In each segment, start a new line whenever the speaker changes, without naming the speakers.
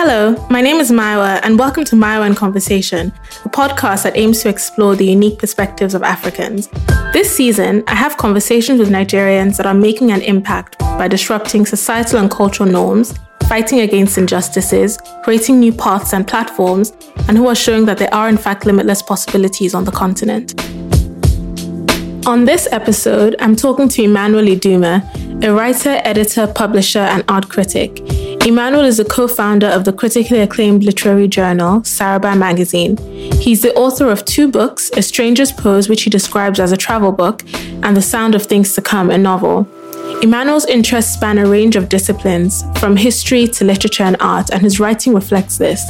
Hello, my name is Maiwa, and welcome to Maiwa in Conversation, a podcast that aims to explore the unique perspectives of Africans. This season, I have conversations with Nigerians that are making an impact by disrupting societal and cultural norms, fighting against injustices, creating new paths and platforms, and who are showing that there are, in fact, limitless possibilities on the continent. On this episode, I'm talking to Emmanuel Iduma, a writer, editor, publisher, and art critic. Emmanuel is the co founder of the critically acclaimed literary journal, Saraba Magazine. He's the author of two books A Stranger's Pose, which he describes as a travel book, and The Sound of Things to Come, a novel. Emmanuel's interests span a range of disciplines, from history to literature and art, and his writing reflects this.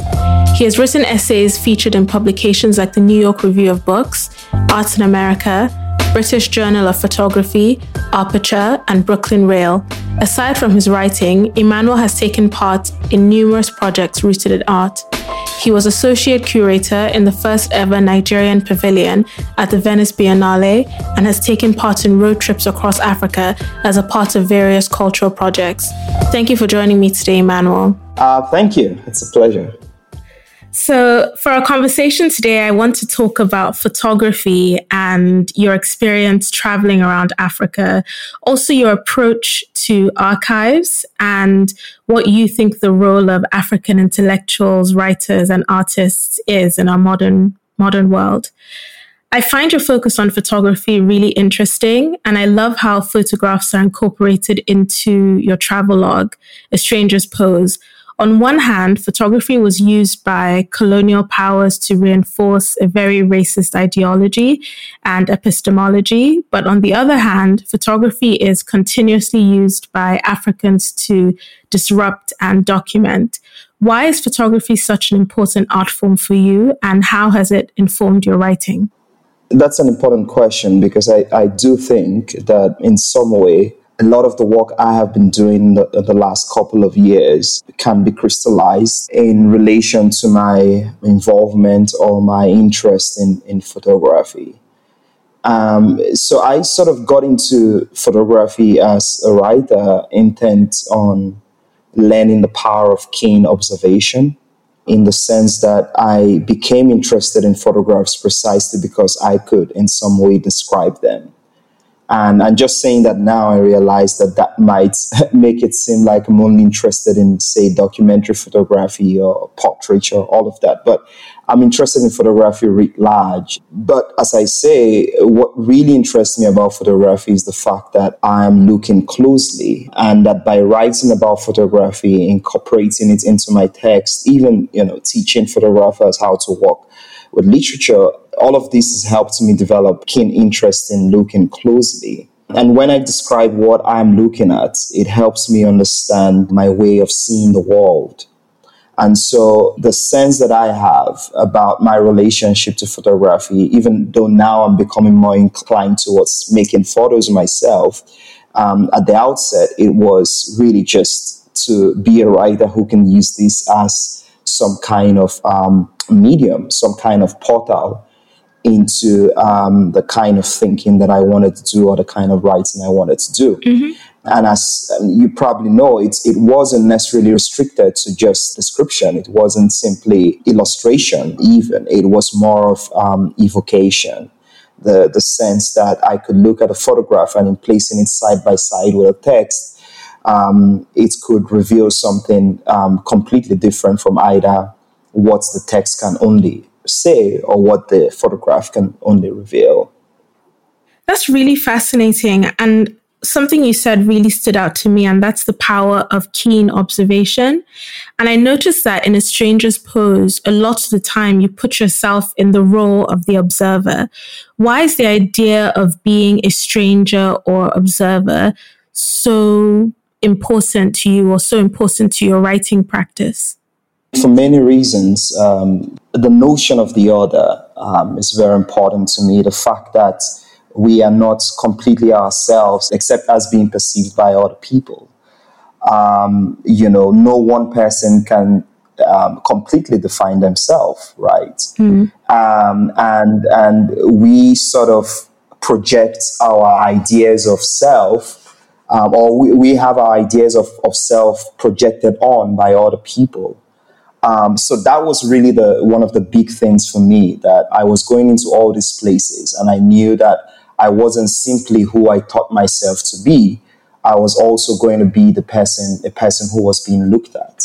He has written essays featured in publications like the New York Review of Books, Arts in America, British Journal of Photography, Aperture, and Brooklyn Rail. Aside from his writing, Emmanuel has taken part in numerous projects rooted in art. He was associate curator in the first ever Nigerian pavilion at the Venice Biennale and has taken part in road trips across Africa as a part of various cultural projects. Thank you for joining me today, Emmanuel.
Uh, thank you. It's a pleasure.
So, for our conversation today, I want to talk about photography and your experience traveling around Africa, also your approach to archives and what you think the role of African intellectuals, writers, and artists is in our modern modern world. I find your focus on photography really interesting, and I love how photographs are incorporated into your travel log, A Stranger's Pose, on one hand, photography was used by colonial powers to reinforce a very racist ideology and epistemology. But on the other hand, photography is continuously used by Africans to disrupt and document. Why is photography such an important art form for you, and how has it informed your writing?
That's an important question because I, I do think that in some way a lot of the work I have been doing the, the last couple of years can be crystallized in relation to my involvement or my interest in, in photography. Um, so I sort of got into photography as a writer intent on learning the power of keen observation in the sense that I became interested in photographs precisely because I could in some way describe them. And I'm just saying that now I realize that that might make it seem like I'm only interested in, say, documentary photography or portraiture, or all of that. But I'm interested in photography writ large. But as I say, what really interests me about photography is the fact that I'm looking closely and that by writing about photography, incorporating it into my text, even, you know, teaching photographers how to work with literature, all of this has helped me develop keen interest in looking closely. And when I describe what I'm looking at, it helps me understand my way of seeing the world. And so the sense that I have about my relationship to photography, even though now I'm becoming more inclined towards making photos myself, um, at the outset, it was really just to be a writer who can use this as some kind of um, medium, some kind of portal into um, the kind of thinking that I wanted to do or the kind of writing I wanted to do. Mm-hmm. And as um, you probably know, it, it wasn't necessarily restricted to just description. It wasn't simply illustration, even. It was more of um, evocation. The, the sense that I could look at a photograph and in placing it side by side with a text, um, it could reveal something um, completely different from either what the text can only say or what the photograph can only reveal.
That's really fascinating. And something you said really stood out to me, and that's the power of keen observation. And I noticed that in A Stranger's Pose, a lot of the time you put yourself in the role of the observer. Why is the idea of being a stranger or observer so important to you or so important to your writing practice?
For many reasons, um, the notion of the other um, is very important to me. The fact that we are not completely ourselves except as being perceived by other people. Um, you know, no one person can um, completely define themselves, right? Mm-hmm. Um, and and we sort of project our ideas of self, um, or we, we have our ideas of, of self projected on by other people Um, so that was really the one of the big things for me that I was going into all these places and I knew that I wasn't simply who I thought myself to be. I was also going to be the person, a person who was being looked at.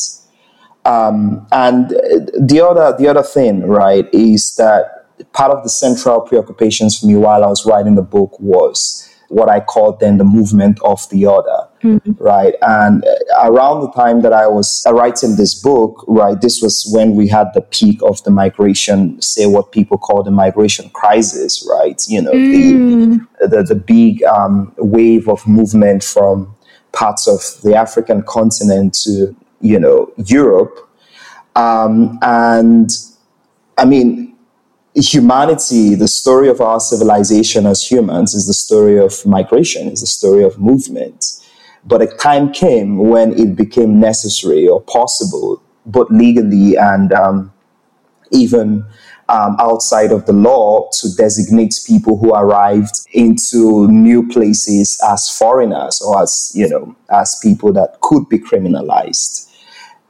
Um, and the other, the other thing, right, is that part of the central preoccupations for me while I was writing the book was what I called then the movement of the other, mm-hmm. right? And around the time that I was writing this book, right, this was when we had the peak of the migration, say what people call the migration crisis, right? You know, mm. the, the, the big um, wave of movement from parts of the African continent to, you know, Europe. Um, and I mean, humanity, the story of our civilization as humans is the story of migration, is the story of movement. But a time came when it became necessary or possible, both legally and um, even um, outside of the law, to designate people who arrived into new places as foreigners or as you know as people that could be criminalized.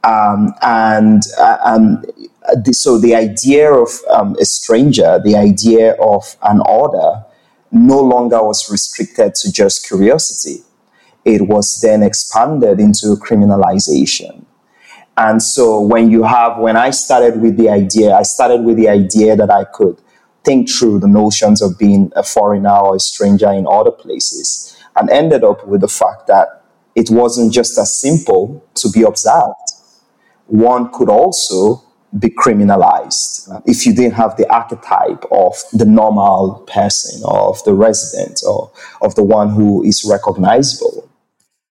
Um, and uh, um, so the idea of um, a stranger, the idea of an order, no longer was restricted to just curiosity. It was then expanded into criminalization. And so when you have, when I started with the idea, I started with the idea that I could think through the notions of being a foreigner or a stranger in other places and ended up with the fact that it wasn't just as simple to be observed. One could also be criminalized if you didn't have the archetype of the normal person of the resident or of the one who is recognizable.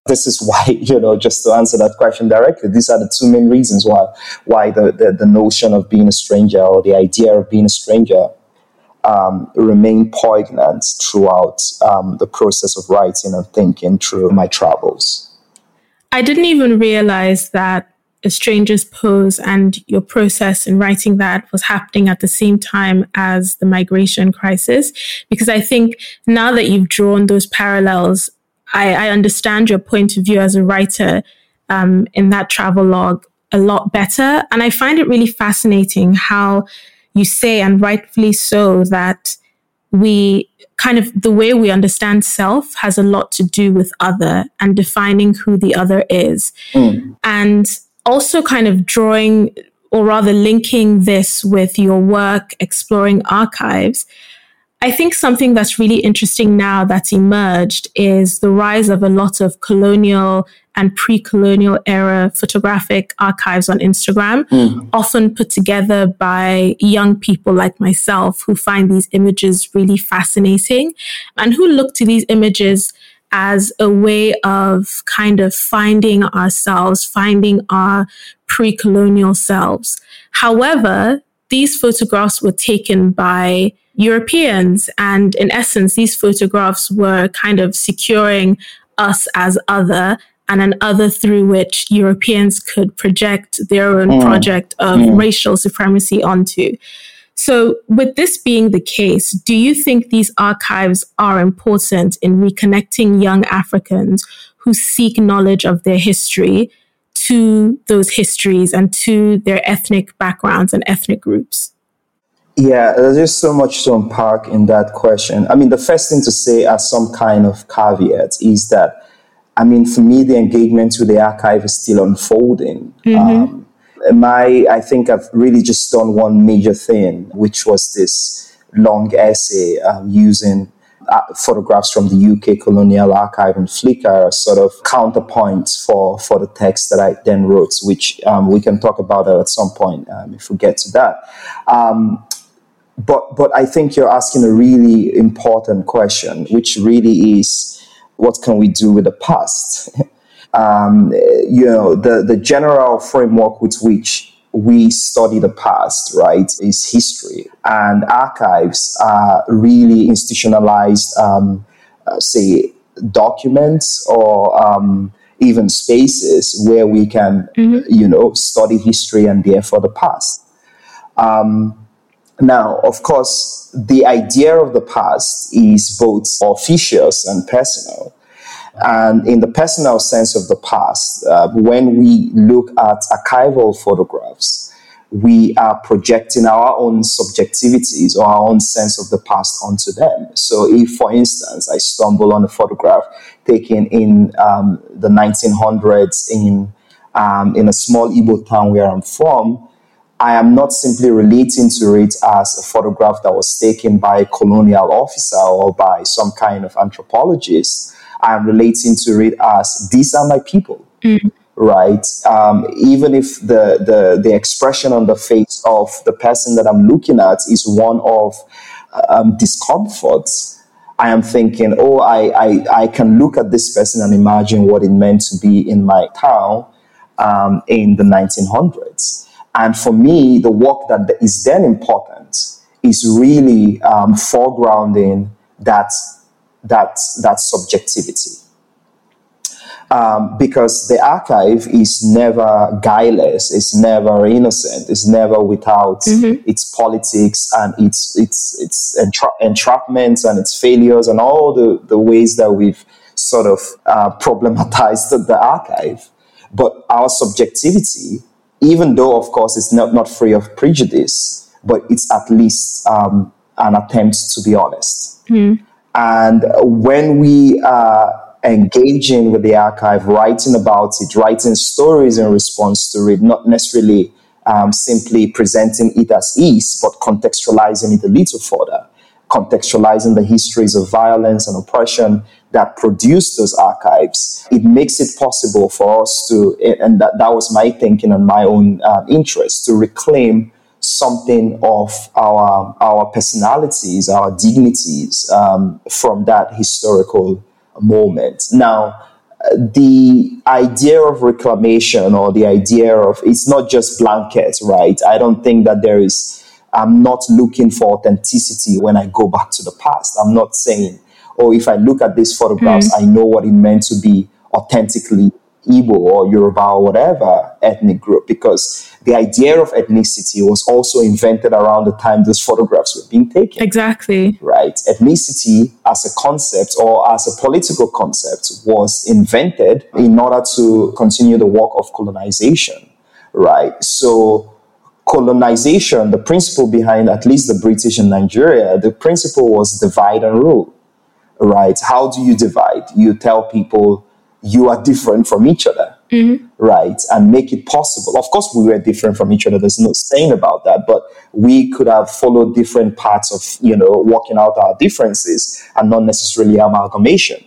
This is why, you know, just to answer that question directly, these are the two main reasons why why the, the, the notion of being a stranger or the idea of being a stranger um, remain poignant throughout um, the process of writing and thinking through my travels.
I didn't even realize that a Stranger's Pose and your process in writing that was happening at the same time as the migration crisis. Because I think now that you've drawn those parallels, I, I understand your point of view as a writer um, in that travel log a lot better. And I find it really fascinating how you say, and rightfully so, that we kind of the way we understand self has a lot to do with other and defining who the other is. Mm. And also kind of drawing or rather linking this with your work exploring archives, I think something that's really interesting now that's emerged is the rise of a lot of colonial and pre colonial era photographic archives on Instagram, mm. often put together by young people like myself who find these images really fascinating and who look to these images as a way of kind of finding ourselves, finding our pre colonial selves. However, these photographs were taken by Europeans, and in essence, these photographs were kind of securing us as other and an other through which Europeans could project their own mm. project of mm. racial supremacy onto. So, with this being the case, do you think these archives are important in reconnecting young Africans who seek knowledge of their history to those histories and to their ethnic backgrounds and ethnic groups?
Yeah, there's just so much to unpack in that question. I mean, the first thing to say, as some kind of caveat, is that, I mean, for me, the engagement with the archive is still unfolding. Mm-hmm. Um, my I think I've really just done one major thing, which was this long essay um, using photographs from the UK Colonial Archive and Flickr are sort of counterpoints for for the text that I then wrote, which um, we can talk about at some point um, if we get to that. Um, but but I think you're asking a really important question, which really is what can we do with the past? um, you know, the, the general framework with which we study the past, right, is history. And archives are really institutionalized, um, uh, say, documents or um, even spaces where we can, mm-hmm. you know, study history and therefore the past. Um, now, of course, the idea of the past is both officious and personal. And in the personal sense of the past, uh, when we look at archival photographs, we are projecting our own subjectivities or our own sense of the past onto them. So, if, for instance, I stumble on a photograph taken in um, the 1900s in um, in a small Igbo town where I'm from, I am not simply relating to it as a photograph that was taken by a colonial officer or by some kind of anthropologist. I am relating to it as these are my people. Mm right? Um, even if the, the, the expression on the face of the person that I'm looking at is one of um, discomfort, I am thinking, oh, I, I, I can look at this person and imagine what it meant to be in my town um, in the 1900s. And for me, the work that is then important is really um, foregrounding that, that, that subjectivity um, because the archive is never guileless, it's never innocent, it's never without mm-hmm. its politics and its its its entra- entrapments and its failures and all the, the ways that we've sort of uh, problematized the archive. But our subjectivity, even though of course it's not, not free of prejudice, but it's at least um, an attempt to be honest. Mm. And when we are engaging with the archive, writing about it, writing stories in response to it, not necessarily um, simply presenting it as is, but contextualizing it a little further, contextualizing the histories of violence and oppression that produced those archives. It makes it possible for us to, and that, that was my thinking and my own uh, interest, to reclaim something of our our personalities, our dignities um, from that historical moment. Now, the idea of reclamation or the idea of it's not just blanket, right? I don't think that there is, I'm not looking for authenticity when I go back to the past. I'm not saying, oh, if I look at these photographs, mm. I know what it meant to be authentically Igbo or Yoruba or whatever ethnic group because the idea of ethnicity was also invented around the time those photographs were being taken.
Exactly.
Right. Ethnicity as a concept or as a political concept was invented in order to continue the work of colonization. Right. So colonization, the principle behind at least the British in Nigeria, the principle was divide and rule. Right. How do you divide? You tell people you are different from each other, mm-hmm. right? And make it possible. Of course, we were different from each other. There's no saying about that, but we could have followed different paths of, you know, working out our differences and not necessarily amalgamation,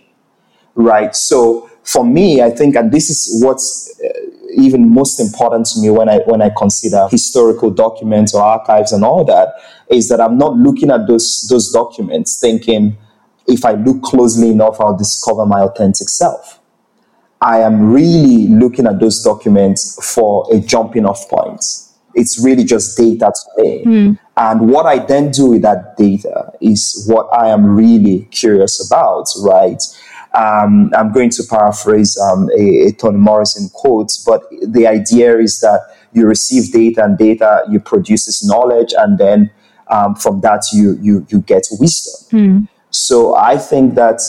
right? So for me, I think, and this is what's uh, even most important to me when I when I consider historical documents or archives and all that, is that I'm not looking at those those documents thinking, if I look closely enough, I'll discover my authentic self I am really looking at those documents for a jumping off point. It's really just data to me. Mm. And what I then do with that data is what I am really curious about, right? Um, I'm going to paraphrase um, a, a, Toni Morrison quote, but the idea is that you receive data and data, you produces knowledge, and then um, from that you you you get wisdom. Mm. So I think that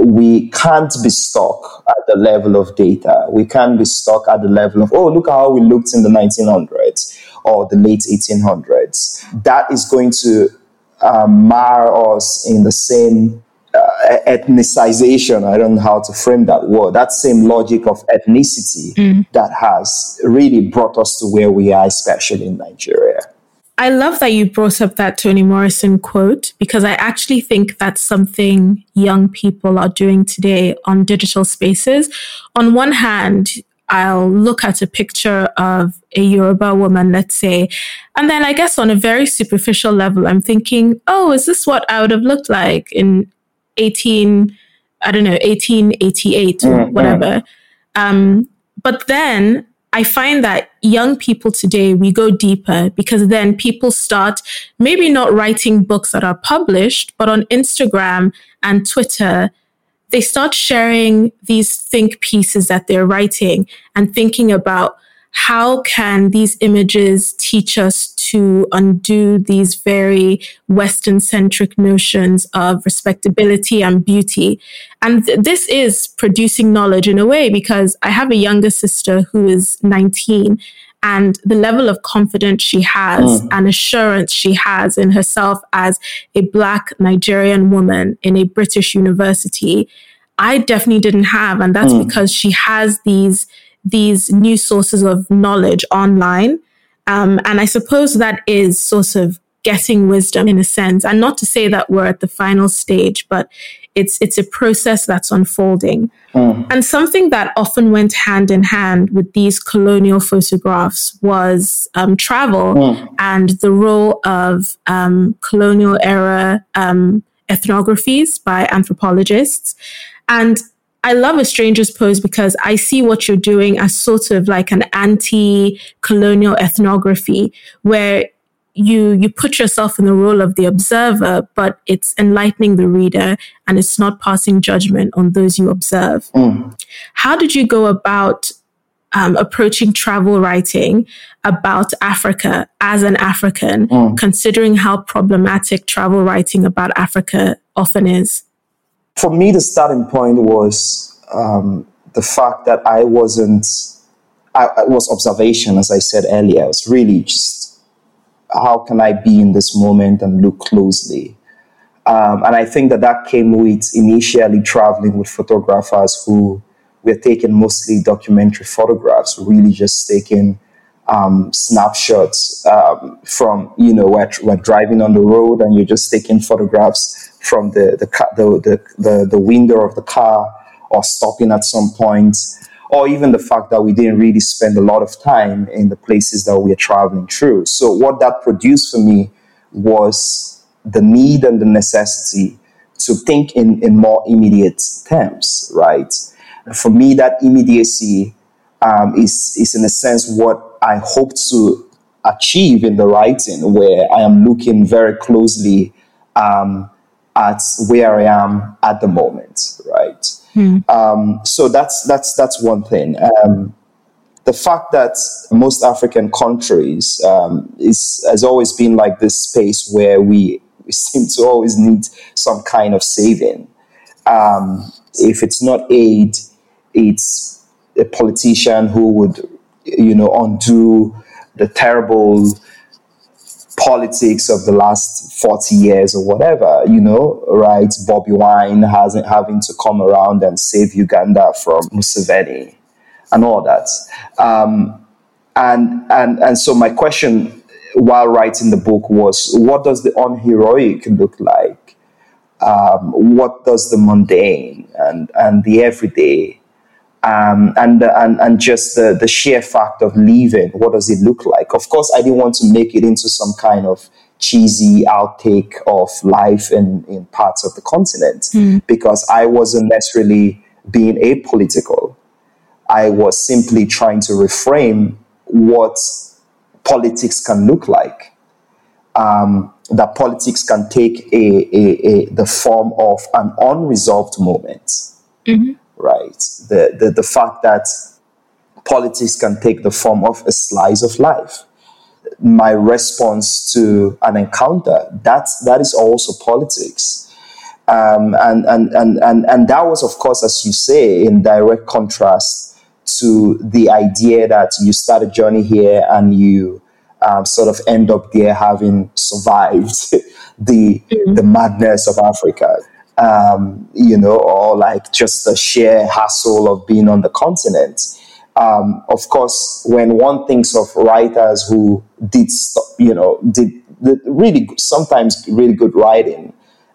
we can't be stuck at the level of data. We can't be stuck at the level of, oh, look how we looked in the 1900s or the late 1800s. That is going to um, mar us in the same uh, ethnicization. I don't know how to frame that word. That same logic of ethnicity mm. that has really brought us to where we are, especially in Nigeria.
I love that you brought up that Toni Morrison quote because I actually think that's something young people are doing today on digital spaces. On one hand, I'll look at a picture of a Yoruba woman, let's say, and then I guess on a very superficial level, I'm thinking, oh, is this what I would have looked like in 18, I don't know, 1888 or mm-hmm. whatever. Um, but then I find that young people today, we go deeper because then people start maybe not writing books that are published, but on Instagram and Twitter, they start sharing these think pieces that they're writing and thinking about how can these images teach us to undo these very Western centric notions of respectability and beauty? And th- this is producing knowledge in a way because I have a younger sister who is 19 and the level of confidence she has mm. and assurance she has in herself as a black Nigerian woman in a British university, I definitely didn't have. And that's mm. because she has these these new sources of knowledge online. Um, and I suppose that is sort of getting wisdom in a sense. And not to say that we're at the final stage, but it's it's a process that's unfolding. Mm. And something that often went hand in hand with these colonial photographs was um, travel mm. and the role of um, colonial era um, ethnographies by anthropologists. And I love a stranger's pose because I see what you're doing as sort of like an anti-colonial ethnography where you you put yourself in the role of the observer, but it's enlightening the reader and it's not passing judgment on those you observe. Mm. How did you go about um, approaching travel writing about Africa as an African, mm. considering how problematic travel writing about Africa often is?
For me, the starting point was um, the fact that I wasn't, I, it was observation, as I said earlier. It was really just how can I be in this moment and look closely. Um, and I think that that came with initially traveling with photographers who were taking mostly documentary photographs, really just taking um, snapshots um, from, you know, we're, driving on the road and you're just taking photographs from the the, the, the, the window of the car or stopping at some point, or even the fact that we didn't really spend a lot of time in the places that we are traveling through. So, what that produced for me was the need and the necessity to think in, in more immediate terms, right? For me, that immediacy um, is, is, in a sense, what I hope to achieve in the writing, where I am looking very closely um, at where I am at the moment, right? Hmm. Um, so that's that's that's one thing. Um, the fact that most African countries um, is has always been like this space where we, we seem to always need some kind of saving. Um, if it's not aid, it's a politician who would, you know, undo the terrible politics of the last 40 years or whatever, you know, right? Bobby Wine hasn't having to come around and save Uganda from Museveni and all that. Um, and, and, and so my question while writing the book was, what does the unheroic look like? Um, what does the mundane and, and the everyday um, and, and, and just the, the sheer fact of leaving, what does it look like? Of course, I didn't want to make it into some kind of cheesy outtake of life in, in parts of the continent mm. because I wasn't necessarily being apolitical. I was simply trying to reframe what politics can look like. Um, that politics can take a, a, a, the form of an unresolved moment. Mm-hmm right? The, the, the fact that politics can take the form of a slice of life. My response to an encounter, that's, that is also politics. Um, and, and, and, and, and that was, of course, as you say, in direct contrast to the idea that you start a journey here and you um, sort of end up there having survived the, mm-hmm. the madness of Africa um, you know, or like just the sheer hassle of being on the continent. Um, of course, when one thinks of writers who did, you know, did, really sometimes really good writing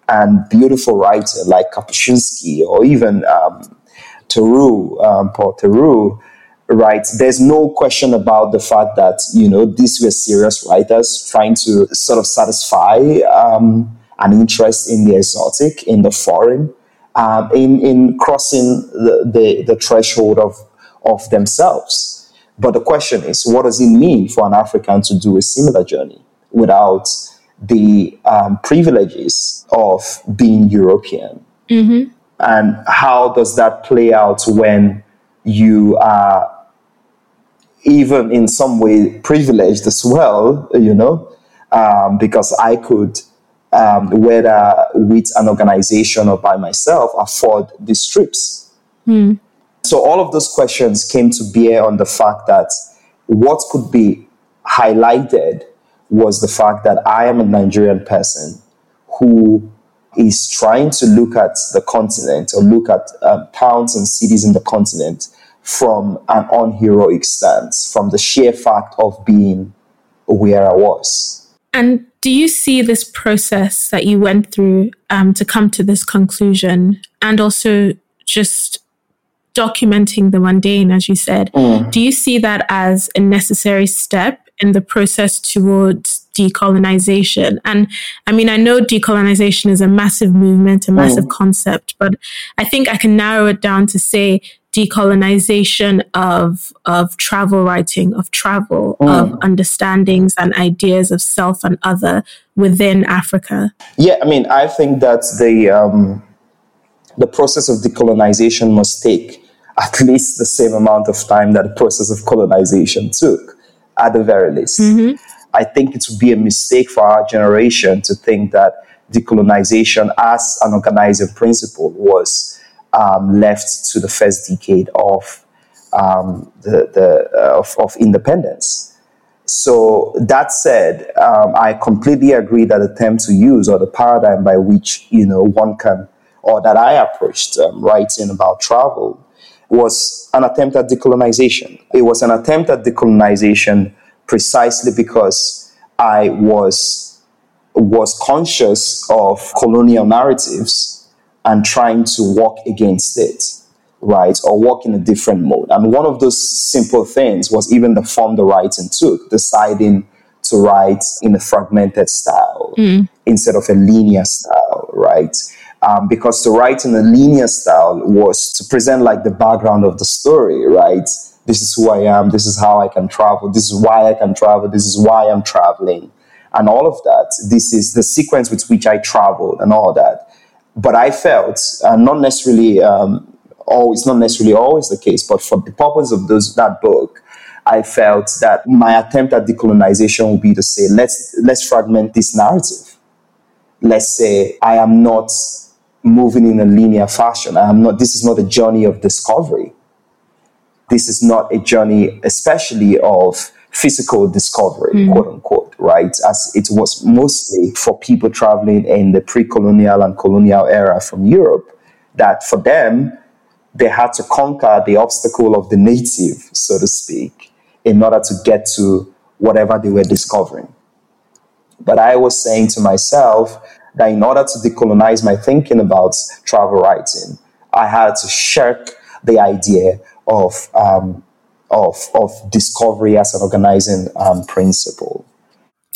and beautiful writing like Kapuscinski or even um, Theroux, um, Paul Theroux, right? There's no question about the fact that you know these were serious writers trying to sort of satisfy um, an interest in the exotic, in the foreign, um, in, in crossing the, the, the threshold of, of themselves. But the question is, what does it mean for an African to do a similar journey without the um, privileges of being European? Mm-hmm. And how does that play out when you are even in some way privileged as well, you know, um, because I could, um, whether with an organization or by myself, afford these trips. Mm. So all of those questions came to bear on the fact that what could be highlighted was the fact that I am a Nigerian person who is trying to look at the continent or look at um, towns and cities in the continent from an unheroic stance, from the sheer fact of being where I was.
And do you see this process that you went through um, to come to this conclusion and also just documenting the mundane, as you said, mm. do you see that as a necessary step in the process towards decolonization. And I mean, I know decolonization is a massive movement, a massive mm. concept, but I think I can narrow it down to say decolonization of of travel writing, of travel, mm. of understandings and ideas of self and other within Africa.
Yeah, I mean, I think that the um, the process of decolonization must take at least the same amount of time that the process of colonization took at the very least. Mm-hmm. I think it would be a mistake for our generation to think that decolonization as an organizing principle was um, left to the first decade of um, the, the uh, of, of, independence. So that said, um, I completely agree that the term to use or the paradigm by which you know one can or that I approached um, writing about travel was an attempt at decolonization. It was an attempt at decolonization precisely because I was was conscious of colonial narratives and trying to walk against it, right? Or walk in a different mode. And one of those simple things was even the form the writing took, deciding to write in a fragmented style mm. instead of a linear style, right? um, because to write in a linear style was to present like the background of the story, right? This is who I am. This is how I can travel. This is why I can travel. This is why I'm traveling, and all of that. This is the sequence with which I traveled and all that. But I felt, uh, not necessarily, um, always, not necessarily always the case, but for the purpose of those that book, I felt that my attempt at decolonization would be to say, let's let's fragment this narrative. Let's say I am not moving in a linear fashion. I am not, this is not a journey of discovery. This is not a journey, especially of physical discovery, mm. quote unquote, right? As it was mostly for people traveling in the pre colonial and colonial era from Europe, that for them, they had to conquer the obstacle of the native, so to speak, in order to get to whatever they were discovering. But I was saying to myself, that in order to decolonize my thinking about travel writing, I had to shirk the idea of um, of of discovery as an organizing um, principle.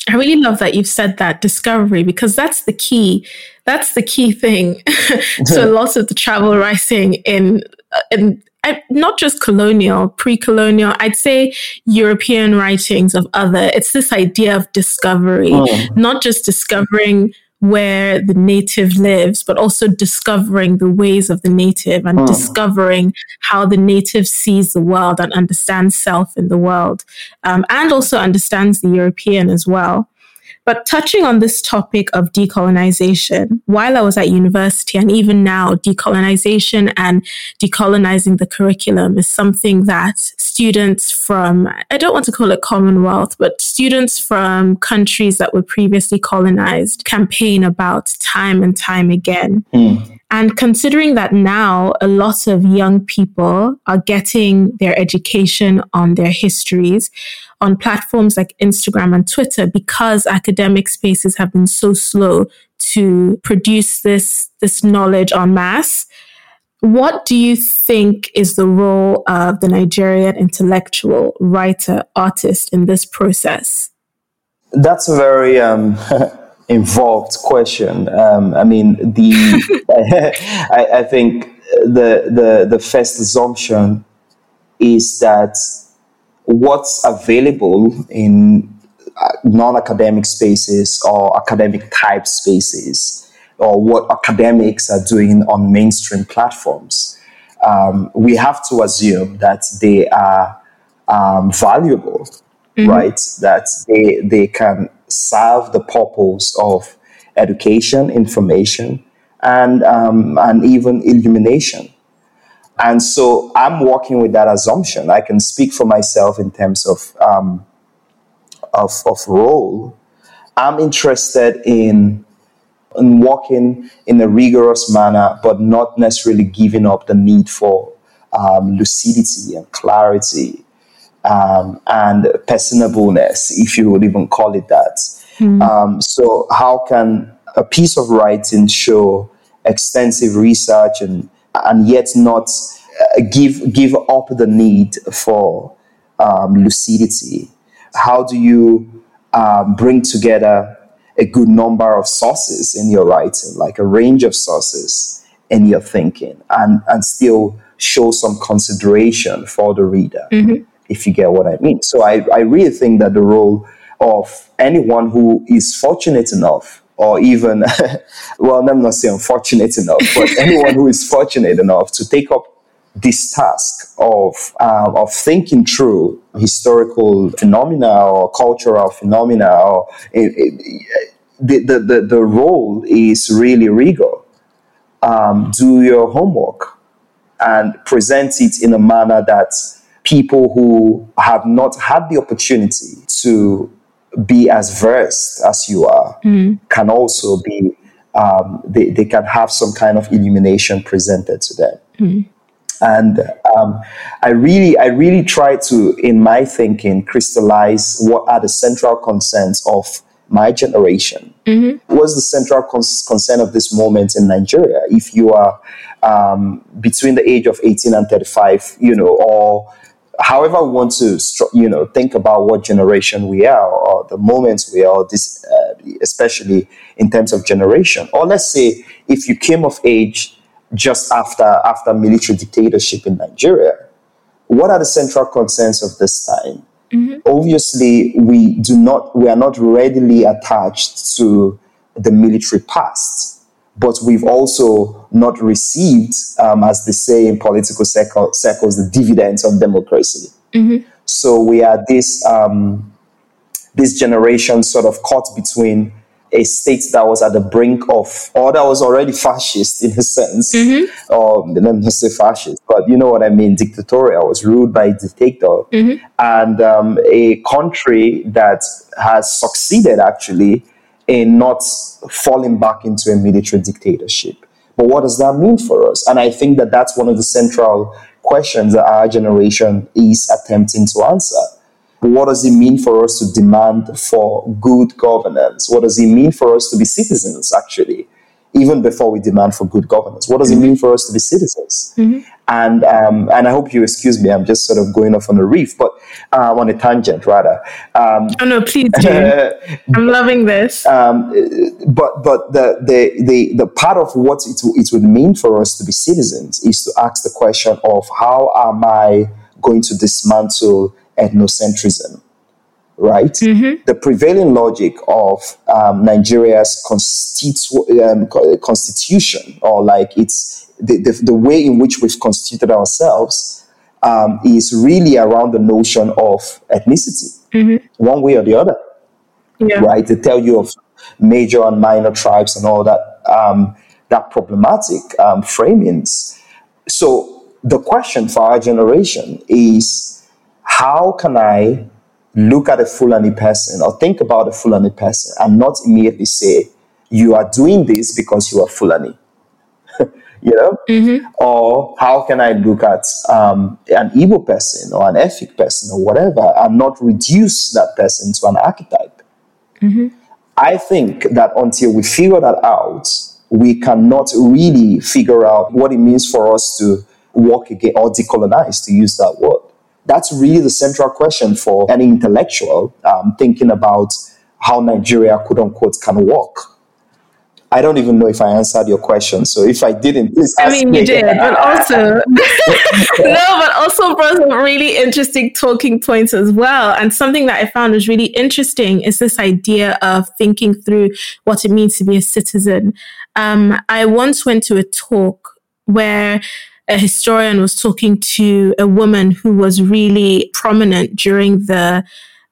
I really love that you've said that discovery because that's the key. That's the key thing to a lot of the travel writing in uh, in uh, not just colonial, pre-colonial, I'd say European writings of other. It's this idea of discovery, oh. not just discovering where the native lives, but also discovering the ways of the native and oh. discovering how the native sees the world and understands self in the world, um, and also understands the European as well. But touching on this topic of decolonization, while I was at university and even now, decolonization and decolonizing the curriculum is something that students from, I don't want to call it Commonwealth, but students from countries that were previously colonized campaign about time and time again. Mm. And considering that now a lot of young people are getting their education on their histories on platforms like Instagram and Twitter because academic spaces have been so slow to produce this, this knowledge en masse. What do you think is the role of the Nigerian intellectual, writer, artist in this process?
That's a very um, involved question. Um, I mean, the I, I, think the the the first assumption is that what's available in uh, non-academic spaces or academic type spaces, or what academics are doing on mainstream platforms. Um, we have to assume that they are um, valuable, mm-hmm. right? That they they can serve the purpose of education, information, and um, and even illumination. And so I'm working with that assumption. I can speak for myself in terms of um, of, of role. I'm interested in in working in a rigorous manner, but not necessarily giving up the need for um, lucidity and clarity um, and personableness, if you would even call it that. Mm. Um, so, how can a piece of writing show extensive research and and yet not uh, give give up the need for um, lucidity? How do you um, bring together a good number of sources in your writing, like a range of sources in your thinking, and and still show some consideration for the reader, mm-hmm. If you get what I mean? So I, I really think that the role of anyone who is fortunate enough or even, well, I'm not saying fortunate enough, but anyone who is fortunate enough to take up this task of um, of thinking through historical phenomena or cultural phenomena, or it, it, the, the, the the role is really regal. Um, do your homework and present it in a manner that people who have not had the opportunity to be as versed as you are mm. can also be um, they, they can have some kind of illumination presented to them mm. and um, i really i really try to in my thinking crystallize what are the central concerns of my generation mm-hmm. what's the central concern of this moment in nigeria if you are um, between the age of 18 and 35 you know or however we want to you know think about what generation we are or the moments we are this uh, especially in terms of generation. Or let's say if you came of age just after after military dictatorship in Nigeria what are the central concerns of this time? Mm-hmm. obviously we do not we are not readily attached to the military past but we've also not received, um, as they say in political circles, the dividends of democracy. Mm-hmm. So we are this um, this generation sort of caught between a state that was at the brink of, or that was already fascist in a sense, mm-hmm. or let me say fascist, but you know what I mean, dictatorial, was ruled by a dictator, mm-hmm. and um, a country that has succeeded actually in not falling back into a military dictatorship. But what does that mean for us? And I think that that's one of the central questions that our generation is attempting to answer. What does it mean for us to demand for good governance? What does it mean for us to be citizens, actually? Even before we demand for good governance. What does it mean for us to be citizens? Mm-hmm. And um, and I hope you excuse me. I'm just sort of going off on a reef, but uh, on a tangent rather.
Um, oh no, please do. I'm loving this. Um,
but but the, the the the part of what it it would mean for us to be citizens is to ask the question of how am I going to dismantle ethnocentrism? Right? Mm-hmm. The prevailing logic of um, Nigeria's constitu- um, constitution, or like it's the, the, the, way in which we've constituted ourselves, um, is really around the notion of ethnicity, mm-hmm. one way or the other, yeah. right? They tell you of major and minor tribes and all that um, that problematic um, framings. So the question for our generation is, how can I look at a Fulani person or think about a Fulani person and not immediately say, you are doing this because you are Fulani. you know? Mm-hmm. Or how can I look at um, an Igbo person or an Efik person or whatever and not reduce that person to an archetype? Mm-hmm. I think that until we figure that out, we cannot really figure out what it means for us to walk again or decolonize, to use that word that's really the central question for any intellectual um, thinking about how Nigeria, quote unquote, can work. I don't even know if I answered your question. So if I didn't, please I
mean,
me.
you did, but also, no, but also brought some really interesting talking points as well. And something that I found was really interesting is this idea of thinking through what it means to be a citizen. Um, I once went to a talk where a historian was talking to a woman who was really prominent during the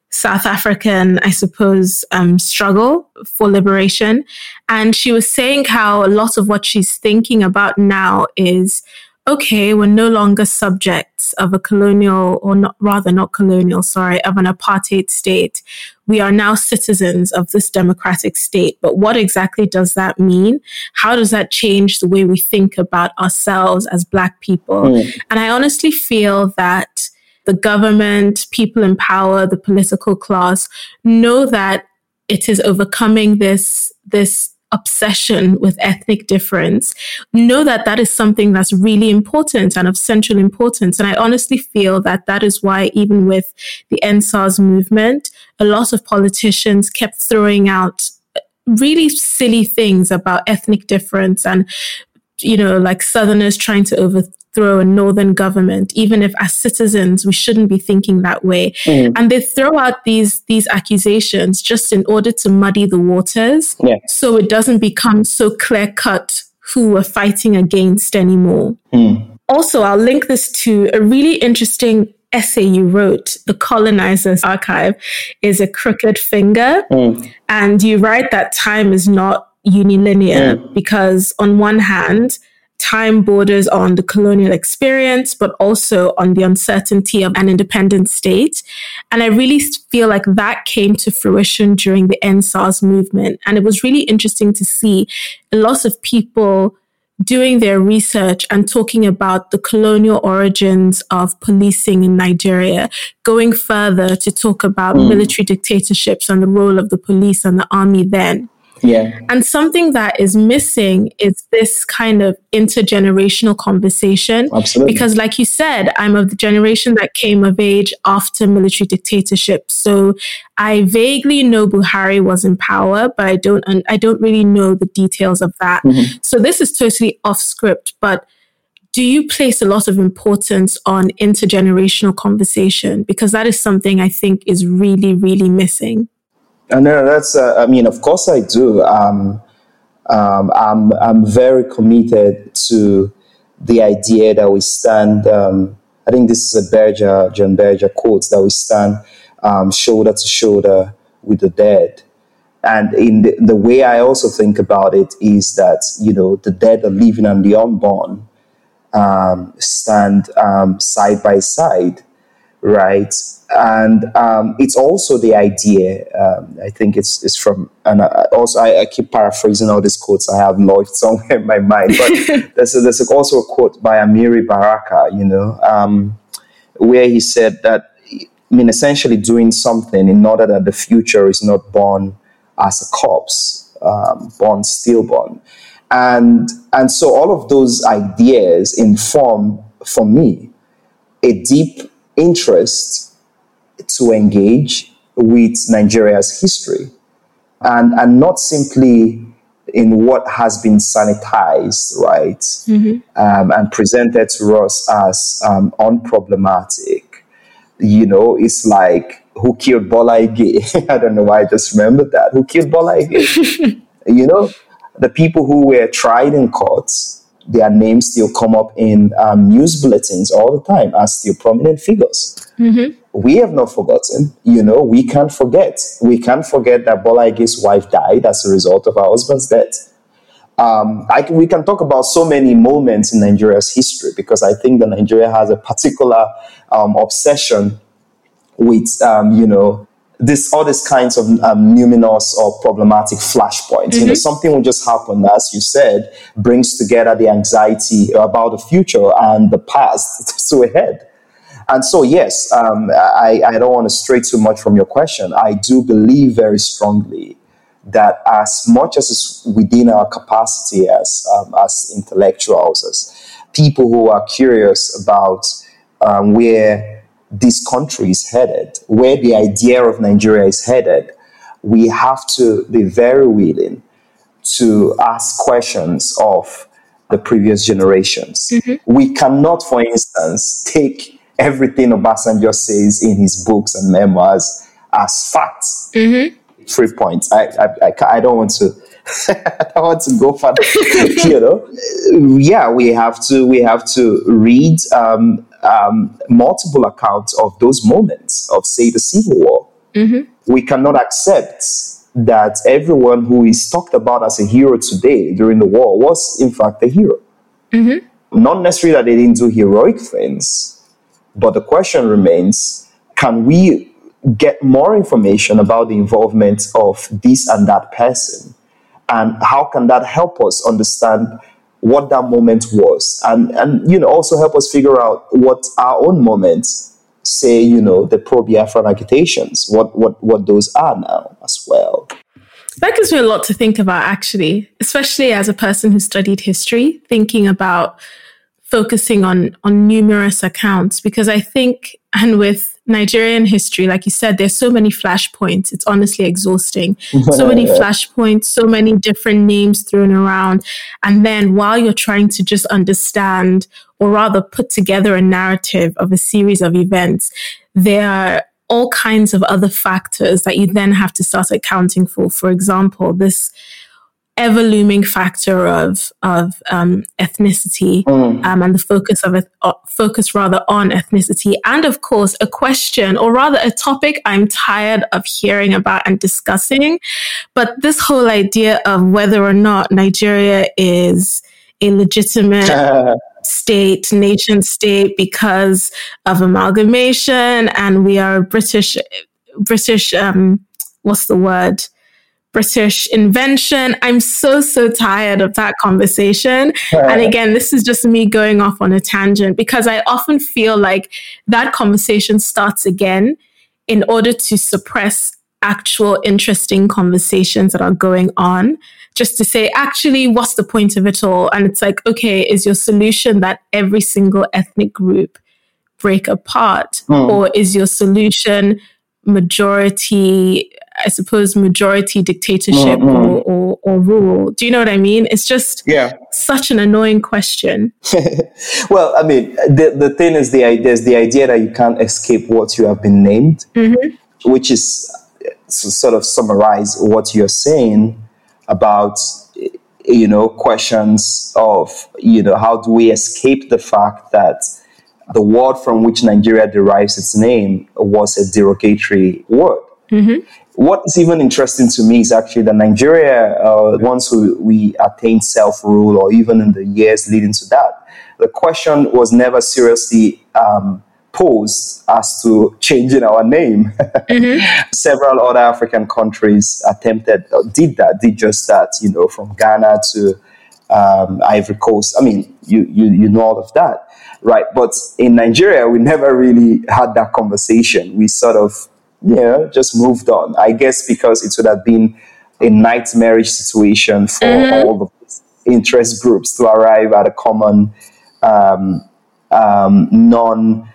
South African, I suppose, um, struggle for liberation. And she was saying how a lot of what she's thinking about now is okay, we're no longer subjects of a colonial, or not, rather not colonial, sorry, of an apartheid state. We are now citizens of this democratic state. But what exactly does that mean? How does that change the way we think about ourselves as Black people? Mm. And I honestly feel that the government, people in power, the political class know that it is overcoming this, this obsession with ethnic difference, know that that is something that's really important and of central importance. And I honestly feel that that is why, even with the EndSARS movement, a lot of politicians kept throwing out really silly things about ethnic difference and you know, like Southerners trying to over, throw a northern government, even if as citizens we shouldn't be thinking that way. Mm. And they throw out these these accusations just in order to muddy the waters, yeah. so it doesn't become so clear cut who we're fighting against anymore. Mm. Also, I'll link this to a really interesting essay you wrote, The Colonizer's Archive, is a crooked finger. Mm. And you write that time is not unilinear mm. because, on one hand, time borders on the colonial experience, but also on the uncertainty of an independent state. And I really feel like that came to fruition during the EndSARS movement. And it was really interesting to see a lot of people doing their research and talking about the colonial origins of policing in Nigeria, going further to talk about mm. military dictatorships and the role of the police and the army then.
Yeah.
And something that is missing is this kind of intergenerational conversation.
Absolutely.
Because, like you said, I'm of the generation that came of age after military dictatorship. So I vaguely know Buhari was in power, but I don't, I don't really know the details of that. Mm-hmm. So this is totally off script, but do you place a lot of importance on intergenerational conversation? Because that is something I think is really, really missing.
Uh, no, that's. Uh, I mean, of course, I do. Um, um, I'm I'm very committed to the idea that we stand. Um, I think this is a Berger, John Berger quote that we stand um, shoulder to shoulder with the dead. And in the, the, way I also think about it is that you know the dead, the living, and the unborn um, stand um, side by side, right? and um, it's also the idea. Um, I think it's it's from, and I, also I, I, keep paraphrasing all these quotes I have lodged somewhere in my mind. But there's a, there's also a quote by Amiri Baraka, you know, um, where he said that I mean essentially doing something in order that the future is not born as a corpse, um, born stillborn, and and so all of those ideas inform for me a deep interest to engage with Nigeria's history and, and not simply in what has been sanitized, right, mm-hmm. um, and presented to us as um, unproblematic. You know, it's like who killed Bola Ige? I don't know why I just remembered that. Who killed Bola Ige? you know, the people who were tried in courts, their names still come up in um, news bulletins all the time as still prominent figures. Mm-hmm we have not forgotten. You know, we can't forget. We can't forget that Bola Ige's wife died as a result of her husband's death. Um, I, we can talk about so many moments in Nigeria's history because I think that Nigeria has a particular um, obsession with, um, you know, this all these kinds of um, numinous or problematic flashpoints. Mm-hmm. You know, mm-hmm. something will just happen, as you said, brings together the anxiety about the future and the past to a head. And so, yes, um, I, I don't want to stray too much from your question. I do believe very strongly that as much as is within our capacity as, um, as intellectuals, as people who are curious about um, where this country is headed, where the idea of Nigeria is headed, we have to be very willing to ask questions of the previous generations. Mm-hmm. We cannot, for instance, take everything Obasanjo says in his books and memoirs as facts. Mm-hmm. Three points. I, I, I, I, don't want to I want to go for you know. Yeah, we have to we have to read um, um, multiple accounts of those moments of say the Civil War. Mm-hmm. We cannot accept that everyone who is talked about as a hero today during the war was in fact a hero. Mm-hmm. Not necessarily that they didn't do heroic things, but the question remains: Can we get more information about the involvement of this and that person? And how can that help us understand what that moment was? And, and you know, also help us figure out what our own moments, say, you know, the pro Biafran agitations, what, what, what those are now as well.
That gives me a lot to think about, actually, especially as a person who studied history, thinking about focusing on on numerous accounts because I think and with Nigerian history, like you said, there's so many flashpoints. It's honestly exhausting. So many flashpoints, so many different names thrown around. And then while you're trying to just understand or rather put together a narrative of a series of events, there are all kinds of other factors that you then have to start accounting for. For example, this ever looming factor of of um, ethnicity mm. um, and the focus of uh, focus rather on ethnicity, and of course a question or rather a topic I'm tired of hearing about and discussing. But this whole idea of whether or not Nigeria is a legitimate state, nation state because of amalgamation, and we are British, British. Um, what's the word? British invention. I'm so, so tired of that conversation. And again, this is just me going off on a tangent because I often feel like that conversation starts again in order to suppress actual interesting conversations that are going on. Just to say, actually, what's the point of it all? And it's like, okay, is your solution that every single ethnic group break apart? Mm. Or is your solution majority I suppose, majority dictatorship mm-hmm. or, or, or, rule. Do you know what I mean? It's just yeah. such an annoying question.
well, I mean, the, the thing is, the idea is the idea that you can't escape what you have been named, mm-hmm. which is to sort of summarize what you're saying about you know questions of you know how do we escape the fact that the word from which Nigeria derives its name was a derogatory word. Mm-hmm. What is even interesting to me is actually that Nigeria, uh, once we, we attained self rule, or even in the years leading to that, the question was never seriously um, posed as to changing our name. Mm-hmm. Several other African countries attempted, uh, did that, did just that, you know, from Ghana to um, Ivory Coast. I mean, you, you, you know all of that, right? But in Nigeria, we never really had that conversation. We sort of you know, just moved on. I guess because it would have been a nightmarish situation for mm-hmm. all the interest groups to arrive at a common um, um, non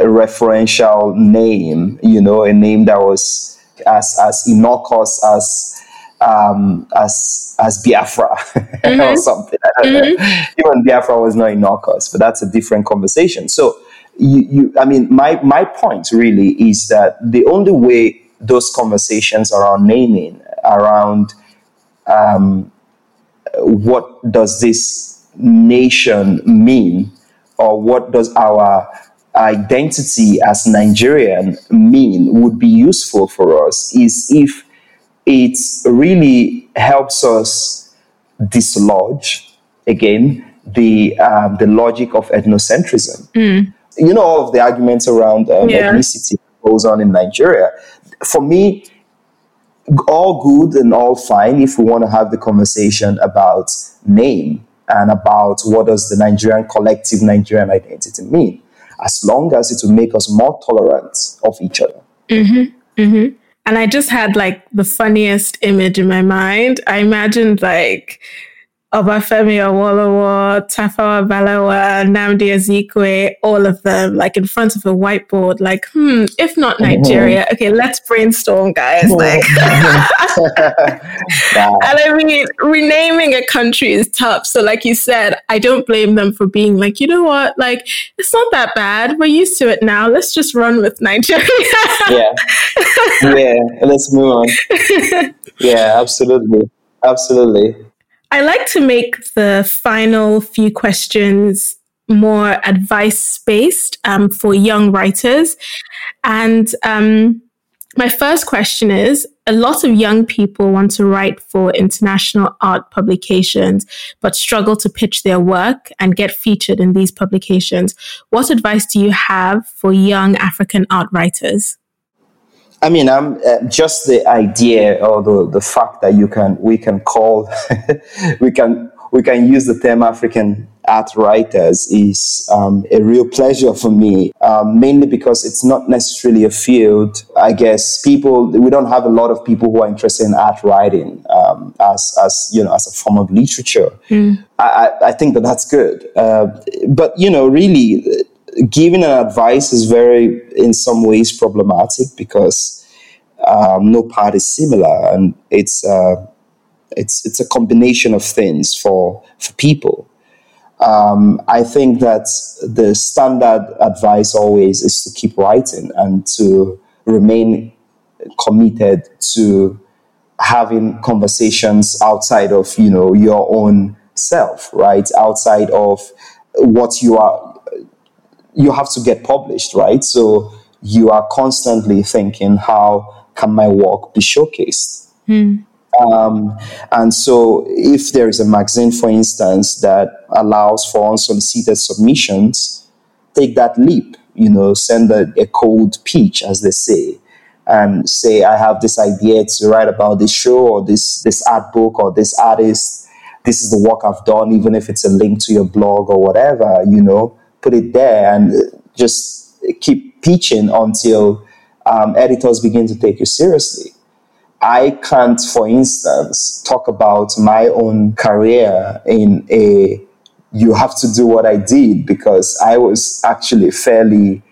referential name, you know, a name that was as, as innocuous as um, as as Biafra mm-hmm. or something. Mm-hmm. Even Biafra was not innocuous, but that's a different conversation. So you, you, I mean, my, my point really is that the only way those conversations around naming, around um, what does this nation mean, or what does our identity as Nigerian mean, would be useful for us is if it really helps us dislodge again the um, the logic of ethnocentrism. Mm you know, all of the arguments around um, yeah. ethnicity goes on in Nigeria. For me, all good and all fine if we want to have the conversation about name and about what does the Nigerian collective Nigerian identity mean, as long as it will make us more tolerant of each other.
Mm-hmm. Mm-hmm. And I just had like the funniest image in my mind. I imagined like Obafemi Awolowo, Tafawa Balewa, Nnamdi Azikiwe, all of them, like in front of a whiteboard, like, hmm, if not mm-hmm. Nigeria, okay, let's brainstorm, guys. Like, and I mean, renaming a country is tough. So, like you said, I don't blame them for being like, you know what, like, it's not that bad. We're used to it now. Let's just run with Nigeria.
yeah. Yeah. Let's move on. Yeah, absolutely. Absolutely.
I like to make the final few questions more advice based um, for young writers. And um, my first question is a lot of young people want to write for international art publications, but struggle to pitch their work and get featured in these publications. What advice do you have for young African art writers?
I mean, I'm uh, just the idea or the, the fact that you can we can call we can we can use the term African art writers is um, a real pleasure for me, um, mainly because it's not necessarily a field. I guess people we don't have a lot of people who are interested in art writing um, as as you know as a form of literature. Mm. I, I think that that's good, uh, but you know, really, giving an advice is very in some ways problematic because. Um, no part is similar, and it's uh, it's it's a combination of things for for people. Um, I think that the standard advice always is to keep writing and to remain committed to having conversations outside of you know your own self, right? Outside of what you are, you have to get published, right? So you are constantly thinking, how can my work be showcased? Mm. Um, and so, if there is a magazine, for instance, that allows for unsolicited submissions, take that leap. You know, send a, a cold pitch, as they say, and say, "I have this idea to write about this show or this this art book or this artist. This is the work I've done, even if it's a link to your blog or whatever. You know, put it there and just keep pitching until um, editors begin to take you seriously." I can't, for instance, talk about my own career in a you have to do what I did because I was actually fairly,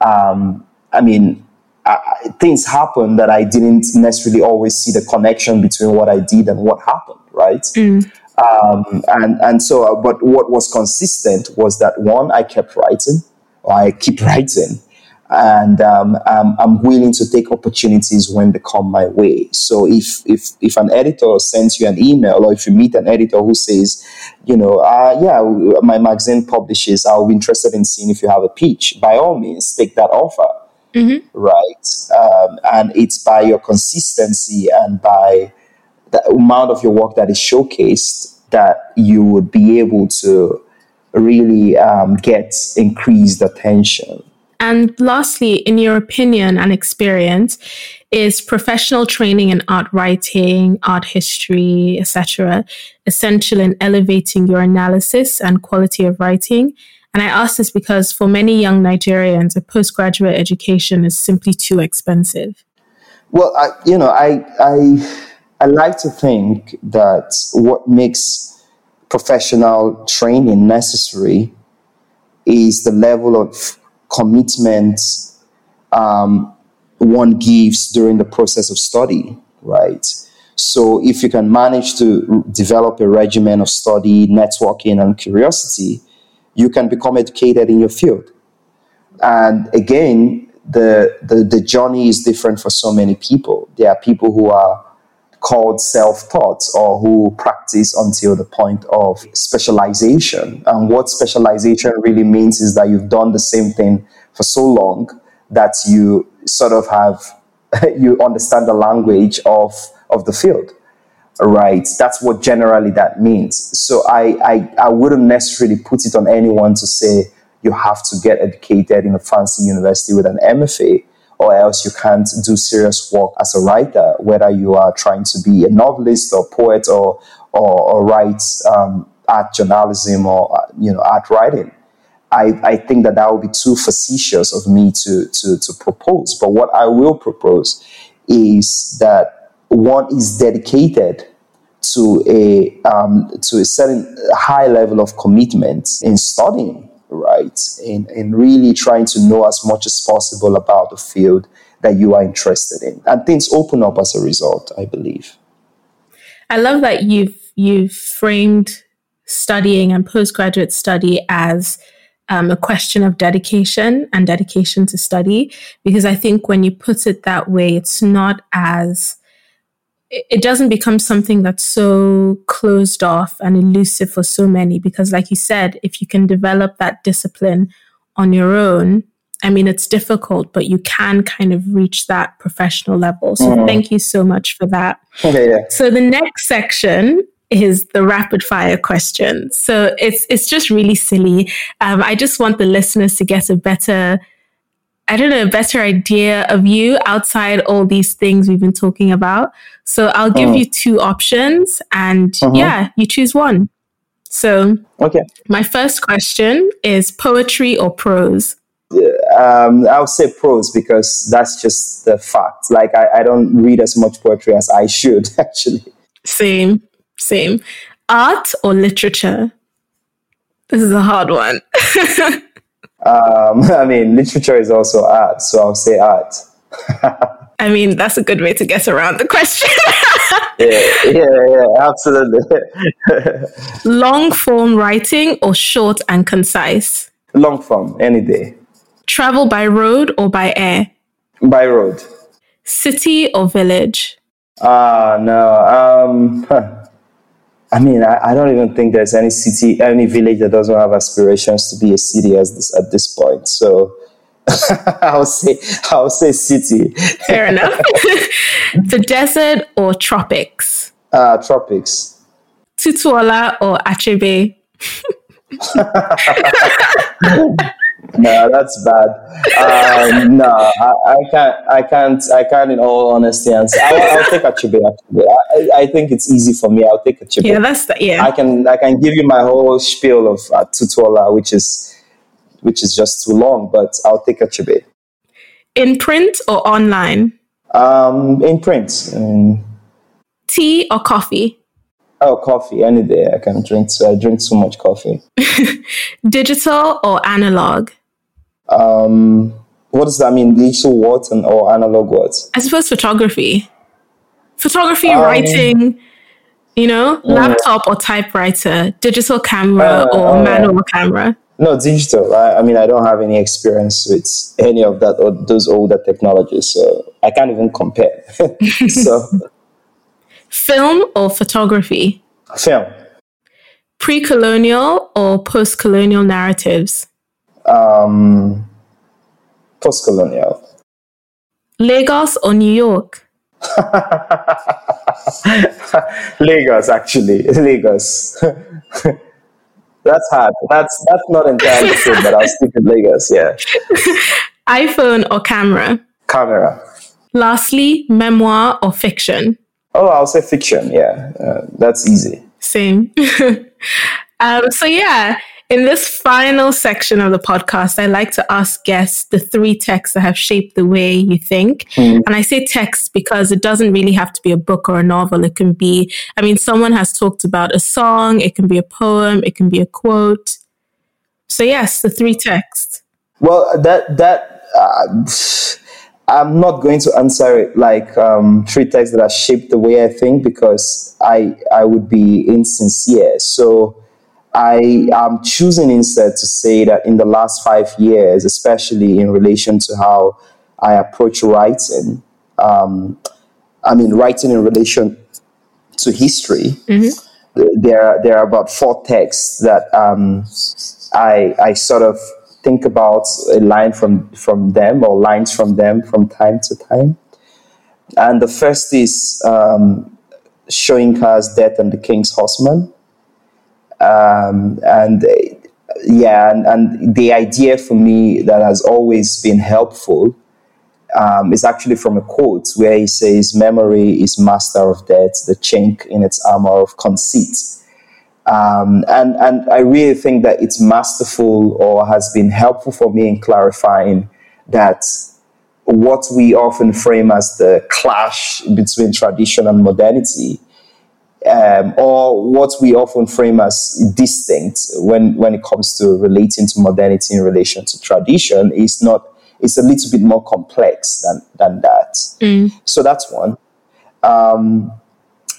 um, I mean, I, things happened that I didn't necessarily always see the connection between what I did and what happened, right? Mm. Um, and and so, uh, but what was consistent was that one, I kept writing, I keep writing, and um, I'm, I'm, willing to take opportunities when they come my way. So if if if an editor sends you an email, or if you meet an editor who says, you know, uh, yeah, my magazine publishes, I'll be interested in seeing if you have a pitch. By all means, take that offer. Mm-hmm. Right, um, and it's by your consistency and by the amount of your work that is showcased that you would be able to really um, get increased attention.
And lastly, in your opinion and experience, is professional training in art writing, art history, etc., essential in elevating your analysis and quality of writing? And I ask this because for many young Nigerians, a postgraduate education is simply too expensive.
Well, I, you know, I, I, I like to think that what makes professional training necessary is the level of commitment um, one gives during the process of study, right? So if you can manage to develop a regimen of study, networking, and curiosity, you can become educated in your field. And again, the, the, the journey is different for so many people. There are people who are called self-taught or who practice until the point of specialization. And what specialization really means is that you've done the same thing for so long that you sort of have you understand the language of of the field right? That's what generally that means. So I, I i wouldn't necessarily put it on anyone to say you have to get educated in a fancy university with an mfa or else you can't do serious work as a writer, whether you are trying to be a novelist or poet or or, or write um, art journalism or you know art writing. I, I think that that would be too facetious of me to, to, to propose. But what I will propose is that one is dedicated to a um, to a certain high level of commitment in studying right? And, in really trying to know as much as possible about the field that you are interested in. And things open up as a result, I believe.
I love that you've you've framed studying and postgraduate study as um, a question of dedication and dedication to study because I think when you put it that way, it's not as it doesn't become something that's so closed off and elusive for so many because like you said if you can develop that discipline on your own i mean it's difficult but you can kind of reach that professional level so mm. thank you so much for that
okay, yeah.
so the next section is the rapid fire questions so it's it's just really silly um, i just want the listeners to get a better I don't know, a better idea of you outside all these things we've been talking about. So I'll give oh. you two options and uh-huh. yeah, you choose one. So,
okay.
My first question is poetry or prose?
Um, I'll say prose because that's just the fact. Like, I, I don't read as much poetry as I should, actually.
Same, same. Art or literature? This is a hard one.
Um, I mean, literature is also art, so I'll say art.
I mean, that's a good way to get around the question.
yeah, yeah, yeah, absolutely.
Long form writing or short and concise?
Long form, any day.
Travel by road or by air?
By road.
City or village?
Ah, uh, no. Um, huh. I mean, I, I, don't even think there's any city, any village that doesn't have aspirations to be a city as this, at this point. So I'll say, I'll say city.
Fair enough. the desert or tropics?
Uh, tropics.
Tutuola or Achebe?
No, that's bad. Um, no, I, I, can't. I can't. I can't. In all honesty, answer. I'll, I'll take Achebe. Actually, I, I, think it's easy for me. I'll take Achebe.
Yeah, that's the, yeah.
I can. I can give you my whole spiel of uh, Tutuola, which is which is just too long, but I'll take Achebe.
In print or online?
Um, in print. Mm.
Tea or coffee?
Oh, coffee any day. I can drink. So I drink so much coffee.
Digital or analog?
Um, what does that mean? Digital what and or analog what?
I suppose photography. Photography, um, writing, you know, mm. laptop or typewriter, digital camera uh, or uh, manual camera.
No, digital. I, I, mean, I don't have any experience with any of that or those older technologies, so I can't even compare. so,
film or photography?
Film.
Pre-colonial or post-colonial narratives?
Um, post-colonial.
Lagos or New York?
Lagos, actually, Lagos. that's hard. That's that's not entirely true, but I'll stick with Lagos. Yeah.
iPhone or camera?
Camera.
Lastly, memoir or fiction?
Oh, I'll say fiction. Yeah, uh, that's easy.
Same. um, so yeah, in this final section of the podcast, I like to ask guests the three texts that have shaped the way you think. Mm. And I say text because it doesn't really have to be a book or a novel. It can be, I mean, someone has talked about a song, it can be a poem, it can be a quote. So, yes, the three texts.
Well, that, that, uh, I'm not going to answer it like um, three texts that have shaped the way I think because I, I would be insincere. So, I am choosing instead to say that in the last five years, especially in relation to how I approach writing, um, I mean, writing in relation to history, mm-hmm. there, there are about four texts that um, I, I sort of think about a line from, from them or lines from them from time to time. And the first is um, Soyinka's Death and the King's Horseman um, and yeah, and, and, the idea for me that has always been helpful um, is actually from a quote where he says, Memory is master of death, the chink in its armor of conceit. Um, and, and I really think that it's masterful or has been helpful for me in clarifying that what we often frame as the clash between tradition and modernity um, or what we often frame as distinct when, when it comes to relating to modernity in relation to tradition is not it's a little bit more complex than than that. Mm. So that's one. Um,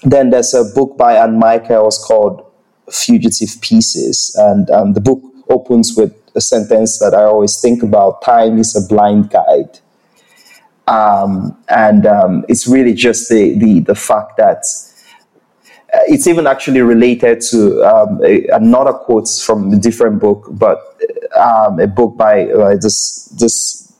then there's a book by Anne Michaels called Fugitive Pieces, and um, the book opens with a sentence that I always think about: "Time is a blind guide." Um, and um, it's really just the, the, the fact that it's even actually related to um, a, another quote from a different book, but um, a book by uh, this this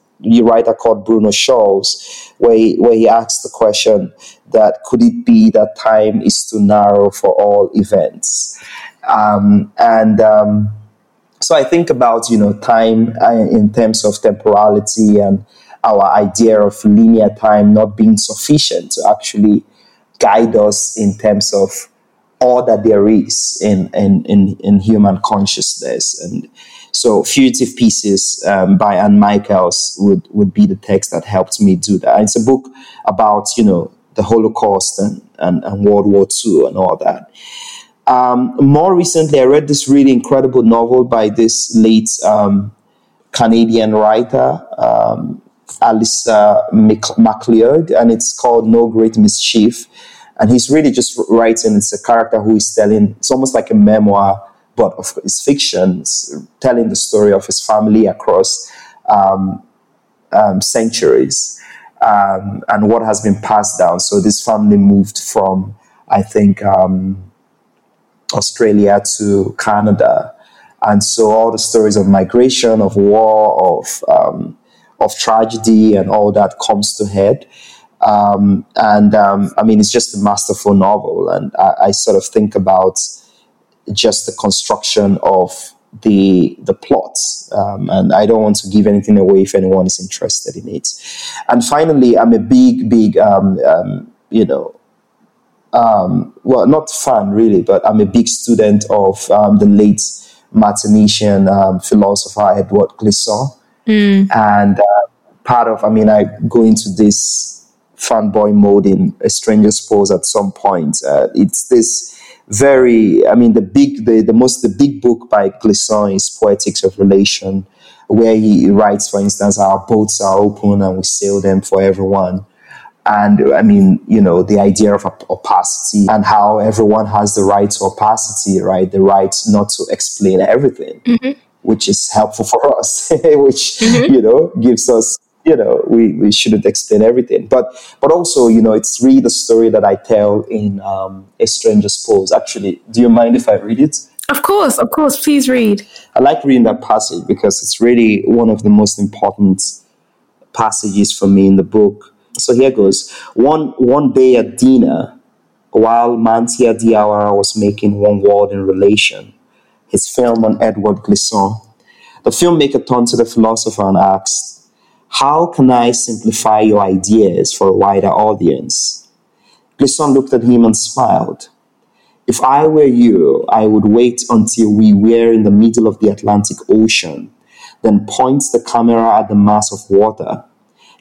writer called Bruno Schulz, where he, where he asks the question that could it be that time is too narrow for all events, um, and um, so I think about you know time uh, in terms of temporality and our idea of linear time not being sufficient to actually guide us in terms of all that there is in in in, in human consciousness. And so fugitive pieces um, by anne michaels would would be the text that helped me do that. It's a book about you know the holocaust and, and, and world war ii and all that. Um, more recently, I read this really incredible novel by this late um, Canadian writer, um, Alistair MacLeod, and it's called No Great Mischief. And he's really just writing, it's a character who is telling, it's almost like a memoir, but of it's fiction, telling the story of his family across um, um, centuries um, and what has been passed down. So this family moved from, I think, um, Australia to Canada. And so all the stories of migration, of war, of um, of tragedy, and all that comes to head. Um, and um, I mean, it's just a masterful novel, and I, I, sort of think about just the construction of the the plot. Um, and I don't want to give anything away if anyone is interested in it. And finally, I'm a big, big, um, um, you know, um, well, not fan really, but I'm a big student of um, the late Martinician um, philosopher Édouard Glissant. Mm. And uh, part of, I mean, I go into this fanboy mode in A Stranger's Pose at some point. Uh, it's this very, I mean, the big, the, the most, the big book by Glissant is Poetics of Relation, where he writes, for instance, our boats are open and we sail them for everyone and I mean, you know, the idea of opacity and how everyone has the right to opacity, right? The right not to explain everything, mm-hmm. which is helpful for us, which, mm-hmm. you know, gives us, you know, we, we shouldn't explain everything. But, but also, you know, it's really the story that I tell in um, A Stranger's Pose. Actually, do you mind if I read it?
Of course, of course, please read.
I like reading that passage because it's really one of the most important passages for me in the book so here goes. One one day at dinner, while Manthia Diawara was making One World in Relation, his film on Édouard Glissant, the filmmaker turned to the philosopher and asked, How can I simplify your ideas for a wider audience? Glissant looked at him and smiled. If I were you, I would wait until we were in the middle of the Atlantic Ocean, then point the camera at the mass of water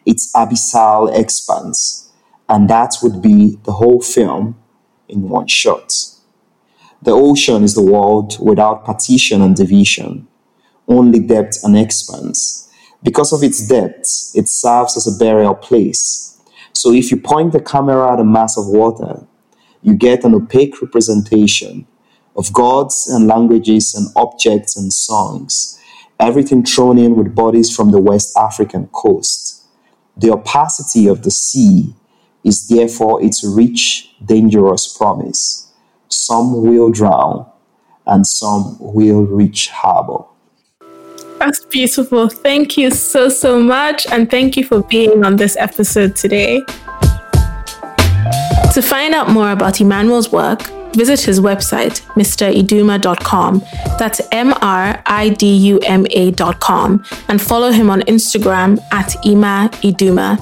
its abyssal expanse, and that would be the whole film in one shot. The ocean is the world without partition and division, only depth and expanse. Because of its depth, it serves as a burial place. So if you point the camera at a mass of water, you get an opaque representation of gods and languages and objects and songs, everything thrown in with bodies from the West African coast. The opacity of the sea is therefore its rich, dangerous promise. Some will drown, and some will reach harbor.
That's beautiful. Thank you so, so much. And thank you for being on this episode today. To find out more about Emmanuel's work, visit his website, mriduma.com. That's M R I D U M A.com, and follow him on Instagram at Ima Iduma.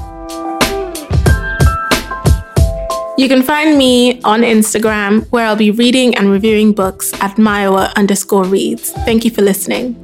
You can find me on Instagram where I'll be reading and reviewing books at Myowa underscore reads. Thank you for listening.